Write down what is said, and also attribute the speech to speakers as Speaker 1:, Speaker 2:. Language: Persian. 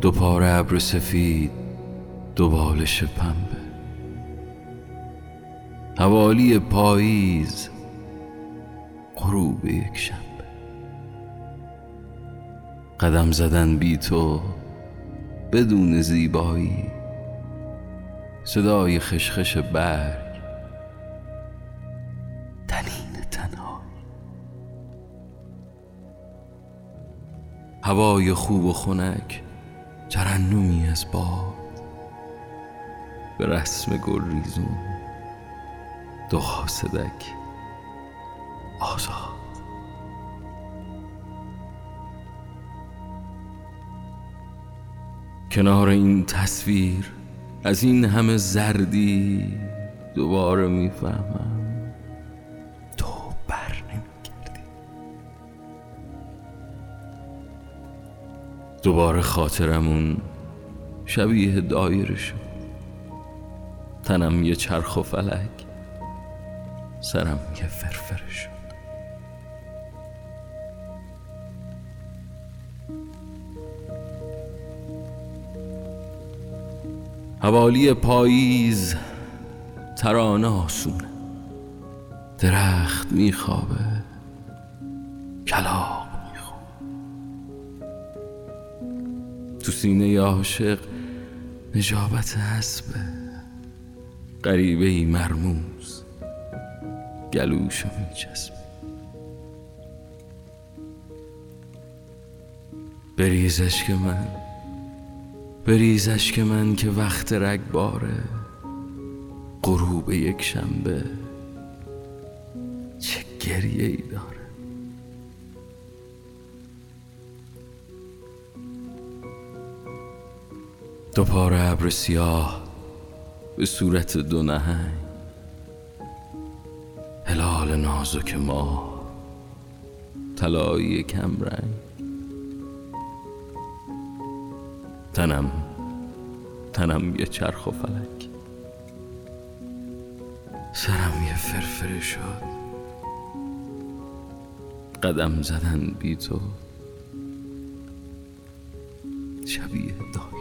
Speaker 1: دو پاره ابر سفید دو بالش پنبه. حوالی پاییز غروب یک شنبه. قدم زدن بی تو بدون زیبایی. صدای خشخش برگ تنین تنهایی هوای خوب و خنک ترنمی از باد. به رسم گلریزون دو خاسدک آزاد. کنار این تصویر از این همه زردی دوباره می‌فهمم. دوباره خاطرمون شبیه دایره شد تنم یه چرخ و فلک سرم یه فرفره شد حوالی پاییز ترانه آسونه. درخت میخوابه. کلاق تو سینه عاشق نجابت حسبه غریبه ای مرموز گلوشو میچسبه بریزش که من بریزش که من که وقت رگباره غروب یک شنبه چه گریه ای داره دو پاره ابر سیاه به صورت دو نهنگ. هلال نازک ما طلایی کمرنگ تنم تنم یه چرخ و فلک. سرم یه فرفره شد. قدم زدن بی تو. شبیه دایره